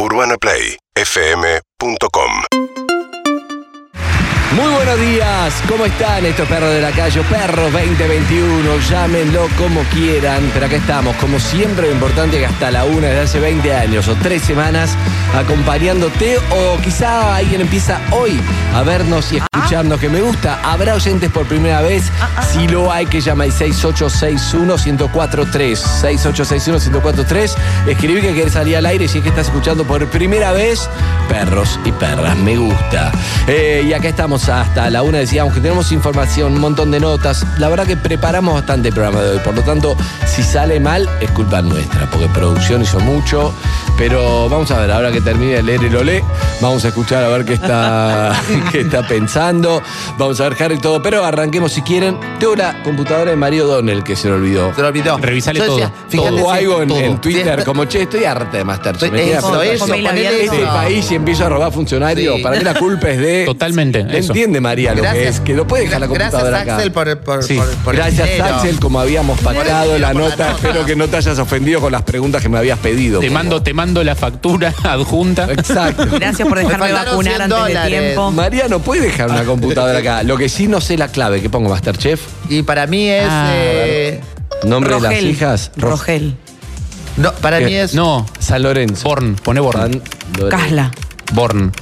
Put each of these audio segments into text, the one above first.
UrbanaPlayFM.com Muy buenos días, ¿cómo están estos perros de la calle? Perros 2021, llámenlo como quieran, pero acá estamos, como siempre, lo importante que hasta la una desde hace 20 años o tres semanas acompañándote o quizá alguien empieza hoy a vernos y escucharnos, que me gusta, habrá oyentes por primera vez, si lo hay que llama al 6861-1043, 6861-1043, escribí que querés salir al aire si es que estás escuchando por primera vez, perros y perras, me gusta. Eh, y acá estamos hasta la una, decíamos que tenemos información, un montón de notas. La verdad que preparamos bastante el programa de hoy. Por lo tanto, si sale mal, es culpa nuestra, porque producción hizo mucho. Pero vamos a ver, ahora que termine de leer el olé, vamos a escuchar a ver qué está, qué está pensando. Vamos a ver Harry y todo. Pero arranquemos si quieren. Tengo la computadora de Mario Donnell que se le olvidó. Se lo olvidó. Revisale Yo todo. decía, fíjate si- algo en, todo. en Twitter Sí. como, che, estoy harta de Masterchef. Eso, eso, ponele abierto. este eso. país y empiezo a robar funcionarios. Sí. Para mí la culpa es de. Totalmente, ¿Le eso. Entiende María lo que es? Que lo puede dejar la computadora Gracias, acá. Axel, por, por, Sí. por, por el Gracias. Axel, como habíamos pactado la nota. la nota. Espero que no te hayas ofendido con las preguntas que me habías pedido. Te mando, te mando la factura adjunta. Exacto. Gracias por dejarme vacunar 100 antes de dólares. tiempo. María no puede dejar una computadora acá. Lo que sí no sé la clave. que pongo? Masterchef? Y para mí es. Ah, eh, ¿Nombre de las hijas? Ro- Rogel. no, para ¿Qué? mí es. No, San Lorenzo. Born, pone Born. San Lorenzo. Casla. Born.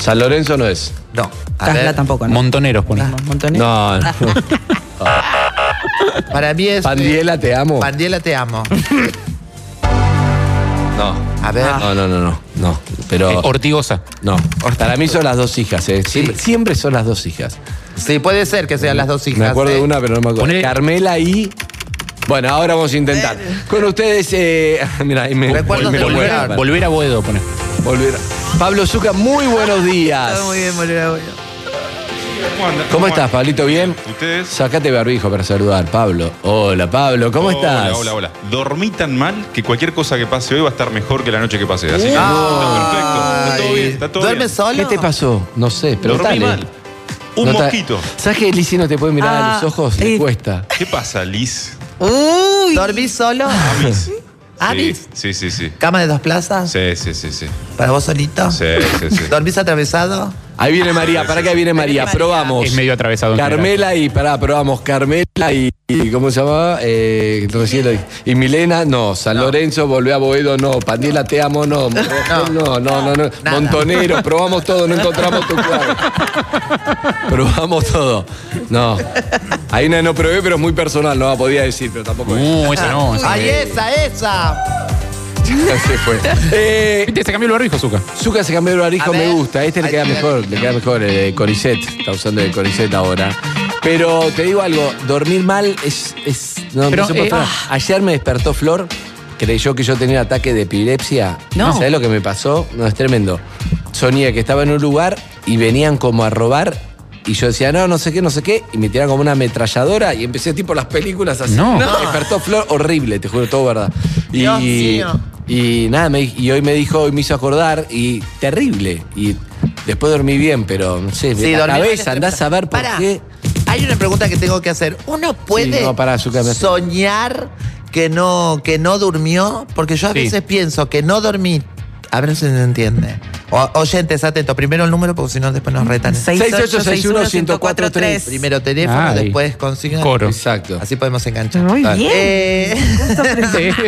San Lorenzo no es. No. A Casla tampoco, ¿no? Montoneros pone. Montonero. No, no. Para mí es. Pandiela, te amo. Pandiela, te amo. No. A ver. No, no, no, no. No. Pero. Eh, Ortigosa. No. Para mí son las dos hijas, ¿eh? Siempre, siempre son las dos hijas. Sí, puede ser que sean las dos hijas. Me acuerdo eh. de una, pero no me acuerdo. Poné- Carmela y. Bueno, ahora vamos a intentar. Con ustedes, eh, mira, ahí me, me de lo volver. muero. Volver a Boedo pone. Volver. Pablo Zucca, muy buenos días. Todo muy bien, boludo. ¿Cómo? ¿Cómo estás, Pablito? ¿Bien? ¿Ustedes? Sacate barbijo para saludar, Pablo. Hola, Pablo, ¿cómo hola, estás? Hola, hola. Dormí tan mal que cualquier cosa que pase hoy va a estar mejor que la noche que pase. Así que está perfecto. Está todo bien. Está todo ¿Duermes bien. solo? ¿Qué te pasó? No sé, pero Dormí mal. Un mosquito. ¿Sabes que Lizzy no te puede mirar a Ah, los ojos? Le eh. cuesta. ¿Qué pasa, Liz? Uy. ¿Dormís solo? ¿Amis? Sí, sí, sí, sí. ¿Cama de dos plazas? Sí, sí, sí, sí. ¿Para vos solito? Sí, sí, sí. ¿Dormís atravesado? Ahí viene María, para acá viene María, María. probamos. Es medio atravesado. Carmela y, pará, probamos Carmela y, y ¿cómo se llamaba? Eh, recién lo dije. y Milena, no. San Lorenzo, volvé a Boedo, no. Pandiela, te amo, no. No, no, no. no. Montonero, probamos todo, no encontramos tu cuadro. probamos todo. No. Hay una que no probé, pero es muy personal, no la podía decir, pero tampoco es. Uh, esa no. esa ¡Ay, no. esa, esa! Ya se fue. Eh, Viste, se cambió el barbijo, Zuka. Zucca se cambió el barijo, A me ver. gusta. Este le queda mejor, le queda mejor el de Coricet. Está usando el de Coricet ahora. Pero te digo algo, dormir mal es. es no, no Pero, se puede eh, frenar. Ayer me despertó Flor, creyó que yo tenía ataque de epilepsia. No. ¿Sabes lo que me pasó? No, es tremendo. Soñé que estaba en un lugar y venían como a robar. Y yo decía, no, no sé qué, no sé qué. Y me tiraron como una ametralladora y empecé tipo las películas así. No. Me despertó Flor horrible, te juro, todo verdad. Y, Dios mío. y nada, me, y hoy me dijo, hoy me hizo acordar, y terrible. Y después dormí bien, pero no sé, Sí, la dormí mal cabeza, es andás a ver por Pará. qué. Hay una pregunta que tengo que hacer. ¿Uno puede Sí, no, pará, Zucca, me hace- soñar que no, que no durmió? Porque yo a Sí. veces pienso que no dormí. A ver si se entiende. O- oyentes, atentos. Primero el número porque si no después nos retan. 6861-1043. Primero teléfono, Ay. después consiguen. Coro. Exacto. Así podemos enganchar. Muy Dale. bien. Eh,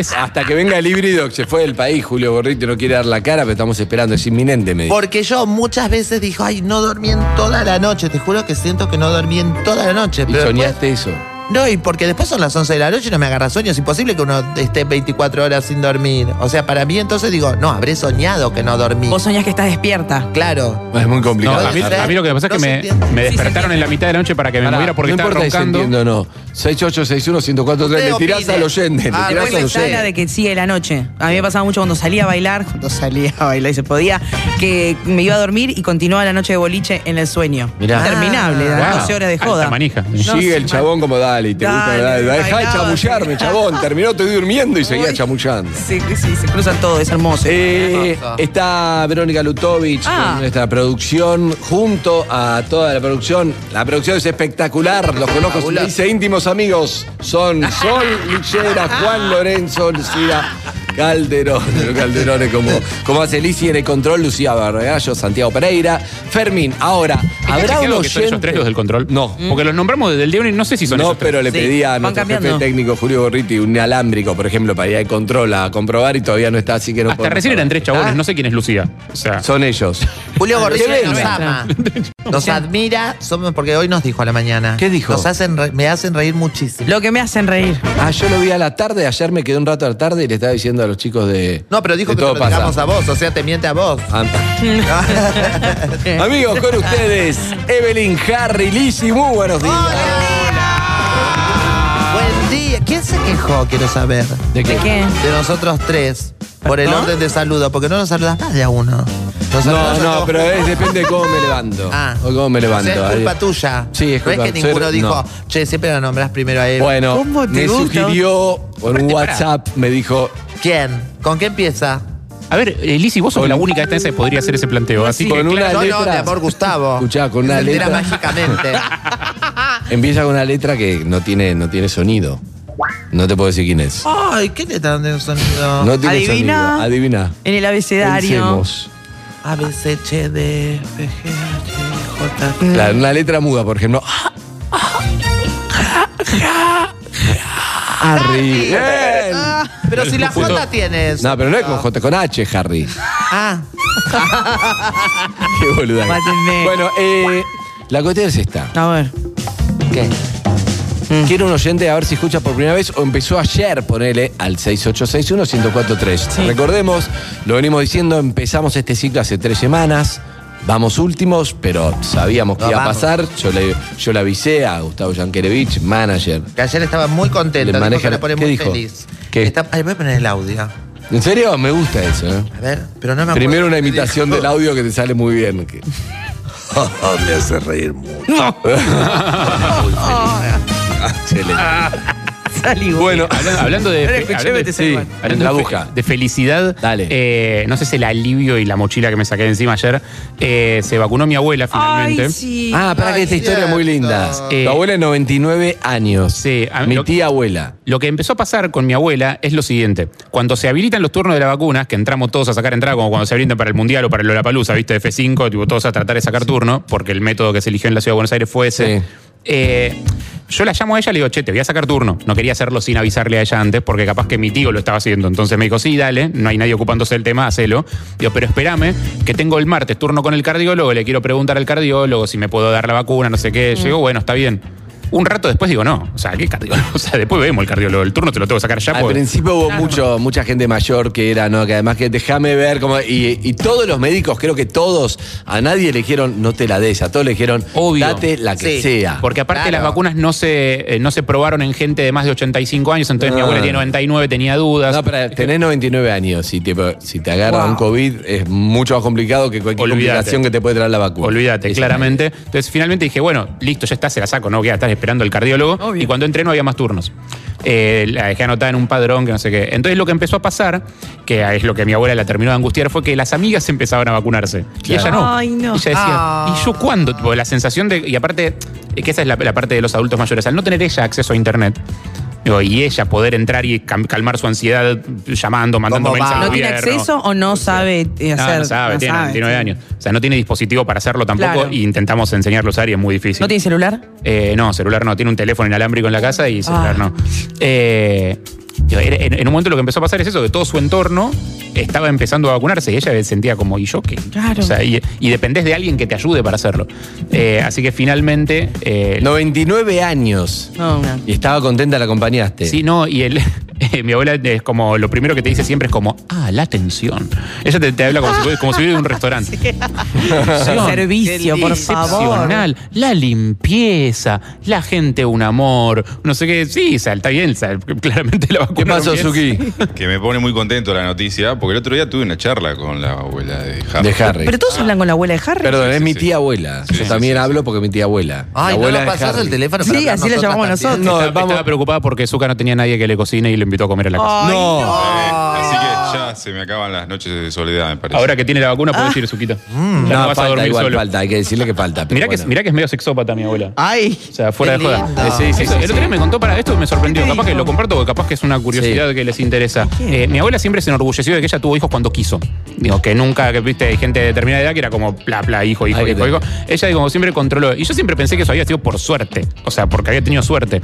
Hasta que venga el híbrido que se fue del país, Julio Gorriti no quiere dar la cara, pero estamos esperando, es inminente, me dijo. porque yo muchas veces digo, ay, no dormí en toda la noche. Te juro que siento que no dormí en toda la noche. Y después- soñaste eso. No, y porque después son las 11 de la noche y no me agarra sueño. Es imposible que uno esté 24 horas sin dormir. O sea, para mí entonces digo, no, habré soñado que no dormí. Vos soñás que estás despierta. Claro. Es muy No, complicado. a, mí, ¿sabes? a mí lo que me pasa es que me, me Sí, despertaron en la mitad de la noche para que me Pará, moviera porque no estaba si roncando. entiende o no. 6861-1043, le tirás al oyente, le Ah, tirás bueno, al Esa es la oyente. de que sigue la noche. A mí me pasaba mucho cuando salía a bailar, cuando salía a bailar y se podía, que me iba a dormir y continuaba la noche de boliche en el sueño. Mirá. Interminable, Ah, las Wow. 12 horas de joda. manija. No, Sigue el chabón como dale, y te gusta, Dale, dale, deja de chamullarme, chabón. Terminó, estoy durmiendo y seguía chamullando. Sí, sí, se cruzan todo, es hermoso. Eh, está Verónica Lutovich Ah. con nuestra producción, junto a toda la producción. La producción es espectacular, los conozco, dice íntimos amigos. Son Sol Lichera, Juan Lorenzo, Lucía, Calderón, los Calderones, como, como hace Lizzy en el control, Lucía Barregallo, Santiago Pereira. Fermín, ahora, ¿Está ¿habrá un que son ellos oyente? tres los del control? No. Porque los nombramos desde el día uno y no sé si son No, pero le Sí, pedí a nuestro jefe técnico Julio Gorriti un alámbrico, por ejemplo, para ir al control a comprobar y todavía no está, así que no Hasta recién eran tres chabones, Ah, no sé quién es Lucía. O sea, Son ellos. Julio Gorriti nos ama. Nos admira, somos, porque hoy nos dijo a la mañana. ¿Qué dijo? Nos hacen re- me hacen reír muchísimo. Lo que me hacen reír. Ah, yo lo vi a la tarde, ayer me quedé un rato a la tarde y le estaba diciendo a los chicos de. No, pero dijo de que te todo lo pasa. digamos a vos, o sea, te miente a vos. Ah, Amigos, con ustedes, Evelyn, Harry, Lizzy, muy buenos días. Buen día. ¿Quién se quejó? Quiero saber. ¿De ¿De qué? De nosotros tres. Por el ¿No? orden de saludo, porque no nos saludas más de a uno. Nos No, no, pero es, depende de cómo me levanto. Ah. O cómo me levanto. O sea, es culpa Ahí- tuya. Sí, es No culpa es que soy- ninguno dijo, no. che, siempre la nombrás primero a él. Bueno, ¿Cómo te me gusta? sugirió por un WhatsApp, me dijo, ¿Quién? ¿Con qué empieza? a ver, eh, Lizzy, vos sos Con- la única esta que podría hacer ese planteo. Así Con que, una claro, No, letra. no, de amor Gustavo. Escuchá, con una letra. mágicamente. empieza con una letra que no tiene, no tiene sonido. No te puedo decir quién es. Ay, ¿qué letra de sonido? No tiene Adivina. sonido. Adivina. En el abecedario. Pensemos. A, B, C, H, D, F, G, H, J. Claro, una letra muda, por ejemplo. Harry. Bien. Pero si la J tienes. No, pero no es con J, con H, Harry. Ah, Qué boluda. Mátenme. Bueno, eh, la cuestión es esta. A ver. ¿qué? Quiero un oyente a ver si escucha por primera vez o empezó ayer, ponele al 6861-1043. Recordemos, lo venimos diciendo, empezamos este ciclo hace tres semanas. Vamos últimos, pero sabíamos que No, iba a pasar. Yo le, yo le avisé a Gustavo Yankelevich, manager. Que ayer estaba muy contenta. Le dijo que le pone ¿qué muy dijo? feliz. ¿Qué? Está- Ay, voy a poner el audio. ¿En serio? Me gusta eso, ¿eh? A ver, pero no me acuerdo. Primero una imitación del audio que te sale muy bien. que- me hace reír mucho. Excelente. Salí, Bueno, Hablando, hablando de, fe- hablando de- vete, sí. Salman. hablando La de fe- busca. de felicidad, Dale. eh, no sé si el alivio y la mochila que me saqué de encima ayer, eh, se vacunó mi abuela finalmente. Ay, sí. Ah, para que Ay, esta historia es muy cierto. linda. Eh, tu abuela de 99 años. Sí, a- Mi lo- tía abuela. Lo que empezó a pasar con mi abuela es lo siguiente. Cuando se habilitan los turnos de la vacuna, que entramos todos a sacar entrada, como cuando se habilitan para el Mundial o para el Lollapalooza, ¿viste? De F5, tipo, todos a tratar de sacar turno, porque el método que se eligió en la Ciudad de Buenos Aires fue ese. Sí. Eh, yo la llamo a ella y le digo, che, te voy a sacar turno. No quería hacerlo sin avisarle a ella antes, porque capaz que mi tío lo estaba haciendo. Entonces me dijo, sí, dale, no hay nadie ocupándose del tema, hacelo. Digo, pero espérame, que tengo el martes turno con el cardiólogo, le quiero preguntar al cardiólogo si me puedo dar la vacuna, no sé qué. Yo digo, bueno, está bien. Un rato después digo, no, o sea, ¿qué cardiólogo? O sea, después vemos el cardiólogo. El turno te lo tengo que sacar ya. Al porque- principio hubo mucho, mucha gente mayor que era, ¿no? Que además que déjame ver cómo. Y, y todos los médicos, creo que todos, a nadie le dijeron, no te la des, a todos le dijeron, Obvio. date la que Sí. sea. Porque aparte Claro. las vacunas no se, eh, no se probaron en gente de más de 85 años, entonces mi Ah. abuela tiene 99, tenía dudas. No, pero tenés 99 años. Si te, si te agarra Wow. un COVID, es mucho más complicado que cualquier Olvídate. complicación que te puede traer la vacuna. Olvídate, claramente. Entonces finalmente dije, bueno, listo, ya está, se la saco, no voy a estar esperando el cardiólogo. Obvio. Y cuando entré no había más turnos. Eh, la dejé anotada en un padrón, que no sé qué. Entonces lo que empezó a pasar, que es lo que mi abuela la terminó de angustiar, fue que las amigas empezaban a vacunarse. Y ella no. Ay, no. Y ella decía, Ah. ¿y yo cuándo? Tipo, la sensación de. Y aparte, que esa es la, la parte de los adultos mayores. Al no tener ella acceso a internet. Y ella poder entrar y calmar su ansiedad llamando, mandando ¿Cómo mensajes ¿No tiene acceso o no sabe eh, No, hacer? no sabe, tiene sabe, 99 sí. años. O sea, no tiene dispositivo para hacerlo tampoco Claro. y intentamos enseñarlo a usar y es muy difícil. ¿No tiene celular? Eh, no, celular no, tiene un teléfono inalámbrico en la casa y celular Ah. no. Eh, en, en- en un momento lo que empezó a pasar es eso, que todo su entorno estaba empezando a vacunarse y ella sentía como, ¿y yo qué? Claro. O sea, y, y dependés de alguien que te ayude para hacerlo. Eh, así que finalmente... eh, 99 años. No, no. Y estaba contenta, la acompañaste. Sí, no, y el, mi abuela es como, lo primero que te dice siempre es como, ah, la atención. Ella te, te habla como si, como si viviera en un restaurante. Atención. Servicio, por favor. Excepcional. La limpieza, la gente un amor, no sé qué. Sí, está bien, sea, claramente la ¿Qué vacuna. pasó, Suki? Que me pone muy contento la noticia, porque el otro día tuve una charla con la abuela de Harry. De Harry. Pero todos hablan con la abuela de Harry. Perdón, Sí, es sí, mi sí. tía abuela. Sí, Yo sí, también sí, sí. hablo porque mi tía abuela. Ay, la no abuela de pasás Harry. el teléfono Sí, así la llamamos nosotros. también. No, Estaba, vamos- estaba preocupada porque Zuka no tenía nadie que le cocine y le invitó a comer a la casa. Ay, No. Ya se me acaban las noches de soledad, me parece. Ahora que tiene la vacuna, puedes ir, Suquita. ya no, No, vas a falta, dormir igual solo. falta, hay que decirle que falta. pero Mirá, que, bueno. mirá que es medio sexópata mi abuela. Ay. O sea, fuera Qué de joda. lindo. Eh, sí, sí, Eso, sí, el otro día me contó para esto me sorprendió. ¿Qué te Capaz que lo comparto porque capaz que es una curiosidad que les interesa. Eh, mi abuela siempre se enorgulleció de que ella tuvo hijos cuando quiso. Digo, que nunca, que viste, hay gente de determinada edad que era como bla, bla, hijo, hijo, hijo, hijo. Ella, digo, siempre controló. Y yo siempre pensé que eso había sido por suerte. O sea, porque había tenido suerte.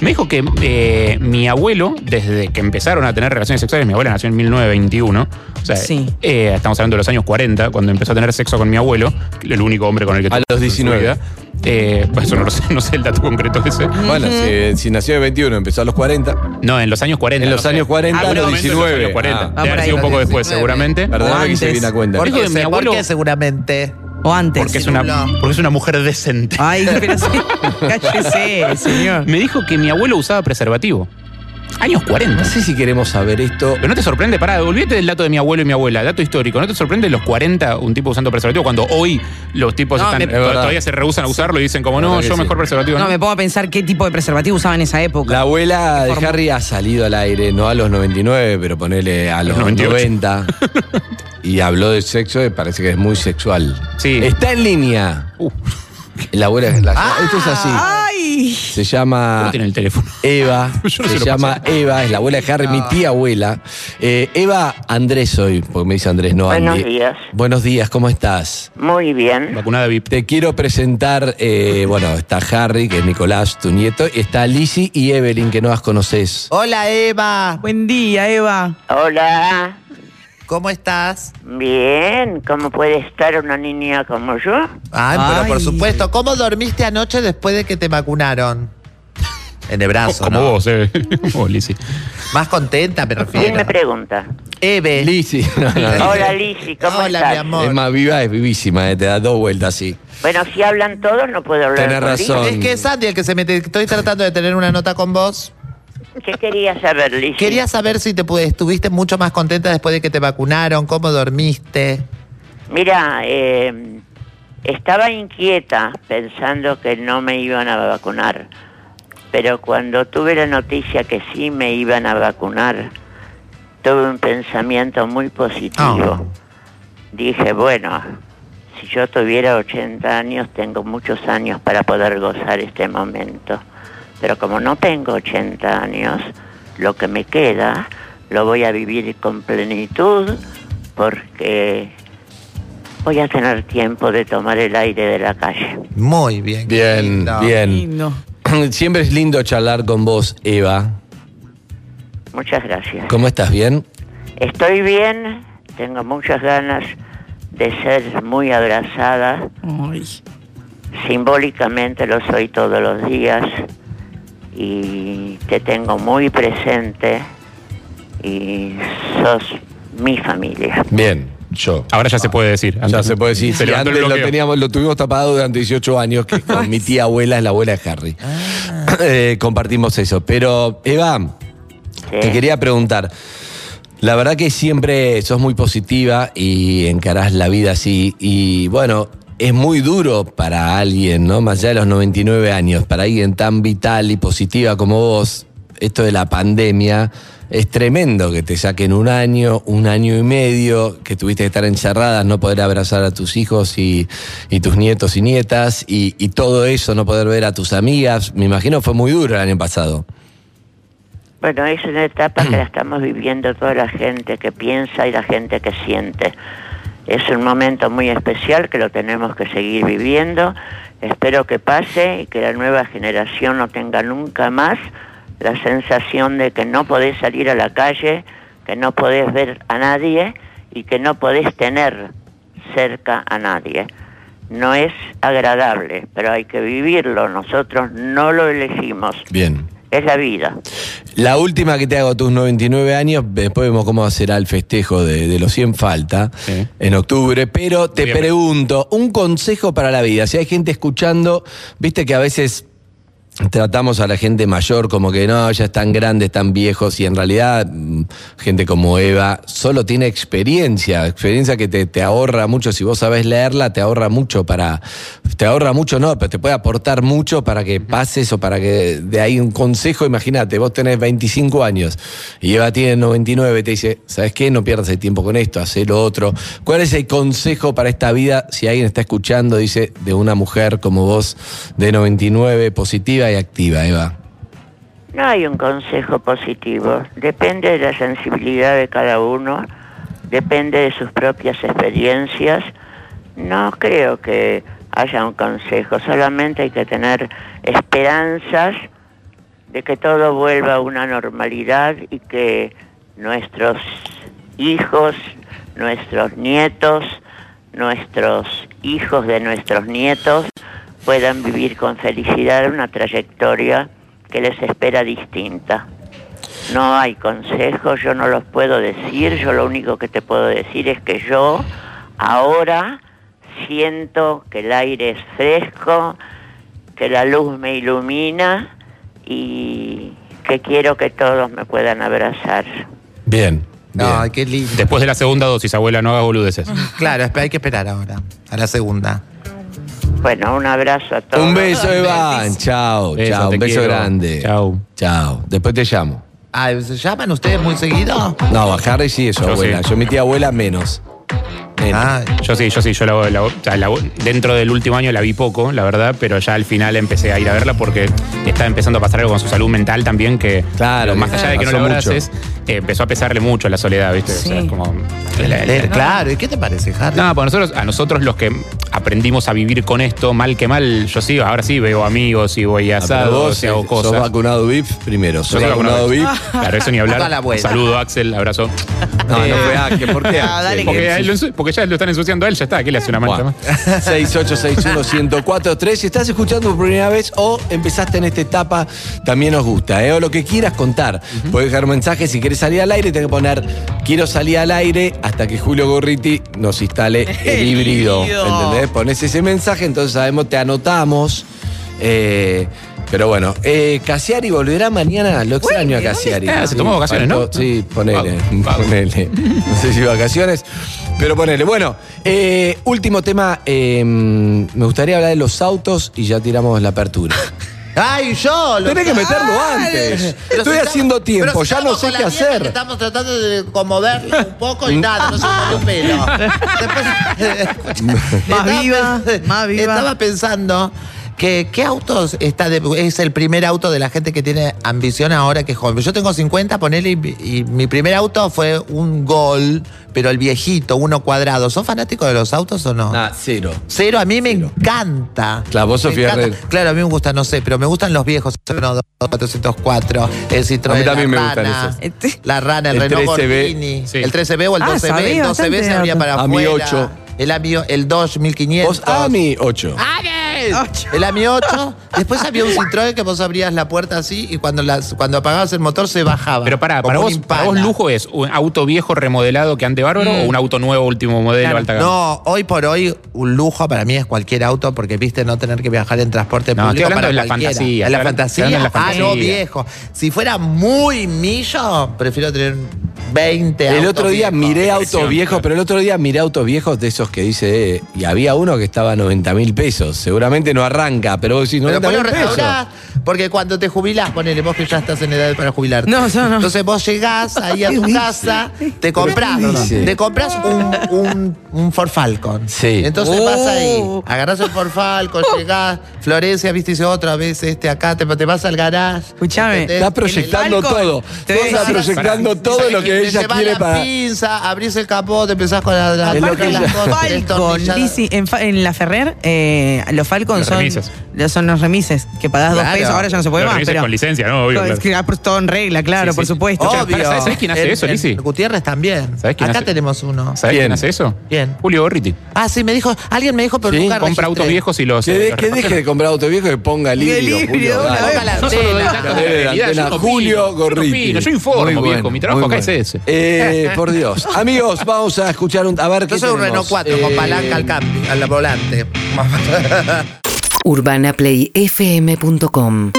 Me dijo que eh, mi abuelo, desde que empezaron a tener relaciones sexuales, mi abuela nació en 1921. O sea, Sí. eh, estamos hablando de los años 40, cuando empezó a tener sexo con mi abuelo, el único hombre con el que A los en su 19. vida. Eh, eso no lo sé, no sé el dato concreto ese. Bueno, si, si nació de 21, empezó a los 40. No, en los años 40. En los no sé. años 40, Ah, a los seguramente en 19. años 40. Ah. Debe Ah, sido un poco los después, 19. seguramente. Perdóname que se viene a cuenta. ¿Por qué, mi por abuelo- qué seguramente? O antes. Porque es, una, porque es una mujer decente. Ay, pero sí. Cállese, señor. Me dijo que mi abuelo usaba preservativo. Años 40. No sé si queremos saber esto. Pero no te sorprende, pará, olvídate del dato de mi abuelo y mi abuela, dato histórico. ¿No te sorprende los 40 un tipo usando preservativo cuando hoy los tipos No, están, me- Es verdad. todavía se rehusan a usarlo y dicen como no, yo sí. mejor preservativo? No, No, me pongo a pensar qué tipo de preservativo usaba en esa época. La abuela de Forma- Harry ha salido al aire, no a los 99, pero ponele a los 98. 90. y habló de sexo y parece que es muy sexual. Sí. Está en línea. Uh. La abuela la- Esto es así. Ay. Se llama No tiene el teléfono. Eva. Yo no se llama Eva, es la abuela de Harry, mi tía abuela. Eh, Eva Andrés hoy, porque me dice Andrés, no Buenos Andy. días. Buenos días, ¿cómo estás? Muy bien. Vacunada VIP. Te quiero presentar, eh, bueno, está Harry, que es Nicolás, tu nieto, y está Lizzie y Evelyn, que no las conoces. Hola Eva, Buen día, Eva. Hola. ¿Cómo estás? Bien. ¿Cómo puede estar una niña como yo? Ay, pero por Ay. supuesto. ¿Cómo dormiste anoche después de que te vacunaron? En el brazo, Como ¿no? vos, eh. Vos, Lizzy. Más contenta, me ¿Quién refiero. me pregunta? Eve. Lizzie. no, no, no. Hola, Lizzy. ¿Cómo Hola, estás? mi amor. Es más viva, es vivísima, eh, te da dos vueltas así. Bueno, si hablan todos, no puedo hablar Tenés con Lizzy. razón. Es que es Sandy el que se mete. Estoy tratando de tener una nota con vos. ¿Qué querías saber, Lizzy? Quería saber si te pu- estuviste mucho más contenta después de que te vacunaron, cómo dormiste. Mira, eh, estaba inquieta pensando que no me iban a vacunar. Pero cuando tuve la noticia que sí me iban a vacunar, tuve un pensamiento muy positivo. Oh. Dije, bueno, si yo tuviera 80 años, tengo muchos años para poder gozar este momento. Pero como no tengo 80 años, lo que me queda lo voy a vivir con plenitud porque voy a tener tiempo de tomar el aire de la calle. Muy bien. qué Bien, lindo. bien. Lindo. Siempre es lindo charlar con vos, Eva. Muchas gracias. ¿Cómo estás? ¿Bien? Estoy bien, tengo muchas ganas de ser muy abrazada. Ay. Simbólicamente lo soy todos los días y te tengo muy presente y sos mi familia. Bien, yo. Ahora ya se puede decir. Ya Antes- se puede decir. El antes lo teníamos, lo tuvimos tapado durante 18 años, que con mi tía abuela es la abuela de Harry. Eh, compartimos eso. Pero, Eva, ¿sí? te quería preguntar. La verdad que siempre sos muy positiva y encarás la vida así. Y bueno, es muy duro para alguien, ¿no? Más allá de los 99 años, para alguien tan vital y positiva como vos, esto de la pandemia. Es tremendo que te saquen un año, un año y medio, que tuviste que estar encerrada, no poder abrazar a tus hijos y, y tus nietos y nietas, y, y todo eso, no poder ver a tus amigas. Me imagino fue muy duro el año pasado. Bueno, es una etapa que la estamos viviendo toda la gente que piensa y la gente que siente. Es un momento muy especial que lo tenemos que seguir viviendo. Espero que pase y que la nueva generación no tenga nunca más la sensación de que no podés salir a la calle, que no podés ver a nadie y que no podés tener cerca a nadie. No es agradable, pero hay que vivirlo. Nosotros no lo elegimos. Bien. Es la vida. La última que te hago, tus 99 años, después vemos cómo será el festejo de, de los 100 falta Sí. en octubre, pero te bien. pregunto, un consejo para la vida, si hay gente escuchando, viste que a veces tratamos a la gente mayor como que no, ya están grandes, están viejos y en realidad mm, gente como Eva solo tiene experiencia, experiencia que te, te ahorra mucho, si vos sabés leerla, te ahorra mucho para, te ahorra mucho no, pero te puede aportar mucho para que pases o para que de ahí un consejo, imagínate, vos tenés 25 años y Eva tiene 99, te dice, ¿sabes qué? No pierdas el tiempo con esto, haz lo otro. ¿Cuál es el consejo para esta vida si alguien está escuchando, dice, de una mujer como vos de 99, positiva activa, Eva? No hay un consejo positivo, depende de la sensibilidad de cada uno, depende de sus propias experiencias. No creo que haya un consejo, solamente hay que tener esperanzas de que todo vuelva a una normalidad y que nuestros hijos, nuestros nietos, nuestros hijos de nuestros nietos puedan vivir con felicidad una trayectoria que les espera distinta. No hay consejos, yo no los puedo decir, yo lo único que te puedo decir es que yo ahora siento que el aire es fresco, que la luz me ilumina y que quiero que todos me puedan abrazar. Bien. qué lindo. Después de la segunda dosis, abuela, no hagas boludeces. Claro, hay que esperar ahora, a la segunda. Bueno, un abrazo a todos. Un beso, Eva. Chao, Beso, chao. te Un beso quiero. grande. Chao. Chao. Después te llamo. Ah, ¿Se llaman ustedes muy seguido? No, a Harry sí, eso, Yo abuela. sí. Yo mi tía abuela menos. Nena. Ah, Yo sí, yo sí, yo la, la- dentro del último año la vi poco, la verdad, pero ya al final empecé a ir a verla porque estaba empezando a pasar algo con su salud mental también que Claro, más allá de que no lo abraces, eh, empezó a pesarle mucho la soledad, ¿viste? O sea, Sí. como la- la- eh, claro, ¿y qué te parece, Harry? No, pues nosotros, a nosotros los que aprendimos a vivir con esto, mal que mal, yo sí, ahora sí veo amigos y voy a Ah, asados y hago eh, cosas. sos vacunado VIP primero. Sos Yo soy vacunado VIP. Claro, eso ni hablar. Saludo, Axel, abrazo. No, Eh, no fue Axel. ¿Por qué? Ah, Axel? dale, porque, a él lo ensu- porque ya lo están ensuciando a él, ya está. ¿Qué le hace una mancha Bueno. más? 6861-1043. Si estás escuchando por primera vez o empezaste en esta etapa, también nos gusta. ¿eh? O lo que quieras contar. Puedes dejar mensajes. Si quieres salir al aire, tenés que poner quiero salir al aire hasta que Julio Gorriti nos instale el, híbrido. ¿Entendés? Pones ese mensaje, entonces sabemos, te anotamos. Eh, pero bueno, eh, Casiari volverá mañana. Lo extraño a ¿dónde Casiari. Se tomó vacaciones, ¿no? Sí, ponele. Vago, vago. ponele. No sé si vacaciones, pero ponele. Bueno, eh, último tema. eh, me gustaría hablar de los autos y ya tiramos la apertura. ¡Ay, yo! lo- Tenés que meterlo ¡Ay! antes. Pero Estoy si haciendo estamos- tiempo, pero si ya no estamos sé con qué la mierda hacer. que Estamos tratando de conmoverla un poco y nada, no se movió un pelo. Después, Más estaba viva, más viva. Estaba pensando que qué autos está de- es el primer auto de la gente que tiene ambición ahora que es joven. Yo tengo 50, ponele, y, y mi primer auto fue un Gol, pero el viejito, uno cuadrado. ¿Sos fanático de los autos o no? Nah, cero. Cero, a mí me encanta. Claro, vos, Me Sofía encanta. Claro, a mí me gusta, no sé, pero me gustan los viejos. Renault 404, el Citroën. A mí también la me gustan Rana, esos. Este- La rana, el, El Renault 13B. Gordini, Sí. el 13B o el Ah, 12B. sabía el 12B bastante se abría para AMI afuera. 8. El AMI, el Dodge 1500. Vos, a mi 8. Ocho. El AMI 8. Después había un Citroën que vos abrías la puerta así y cuando, las, cuando apagabas el motor se bajaba. Pero para, como para vos, para vos lujo es un auto viejo remodelado que ande bárbaro o un auto nuevo último modelo Claro. alta gama. No, hoy por hoy un lujo para mí es cualquier auto porque viste no tener que viajar en transporte No, público para de la cualquiera. fantasía, ¿En la fantasía? de la Ah, no, fantasía. viejo. Si fuera muy millo, prefiero tener 20 El autos otro día viejos. miré autos viejos, pero el otro día miré autos viejos de esos que dice, eh, y había uno que estaba a 90 mil pesos. Seguramente no arranca, pero vos decís Pero 90 vos lo mil pesos. Porque cuando te jubilás, ponele vos que ya estás en edad para jubilarte. No, yo no. Entonces vos llegás ahí a ¿Qué tu dice? casa, te compras, ¿qué dice? te compras un, un, un Ford Falcon. Sí. Entonces Oh. vas ahí, agarrás el Ford Falcon, llegás, Florencia, viste, dice otra vez este acá, te, te vas al garage. Escuchame. ¿entendés? Está proyectando todo. te Vos estás proyectando todo lo que Te ella quiere la para. pinza, abrís el capó, te empezás con la, la, Falcon, en, la Ferrer, eh, los Falcon Los son, remises. son los remises, que pagás dos pesos, ahora ya no se puede Los más. Pero, con licencia, ¿no? Obvio, Es claro. que ha puesto todo en regla, claro, Sí, por sí. supuesto. Obvio. ¿sabes- sabes quién hace En- eso, en Lizzy? Gutiérrez también. ¿Sabés quién Acá hace? tenemos uno. ¿Sabés ¿Quién? hace eso? ¿Quién? Julio Gorriti. Ah, sí, me dijo, alguien me dijo, pero Sí, nunca Compra registré. autos viejos y los. Que, de- los que deje de comprar auto viejo y ponga híbrido, híbrido, Julio, una dale. vez. Ponga la No solo doy antena. datos de de la realidad, antena, yo no opino, Julio yo no Gorriti. opino, Yo informo, viejo. Mi trabajo muy acá bueno. es ese. Eh, por Dios. Amigos, vamos a escuchar un. A ver qué Yo soy un tenemos. Renault 4 con Eh, palanca al cambio, al volante. UrbanaPlayFM.com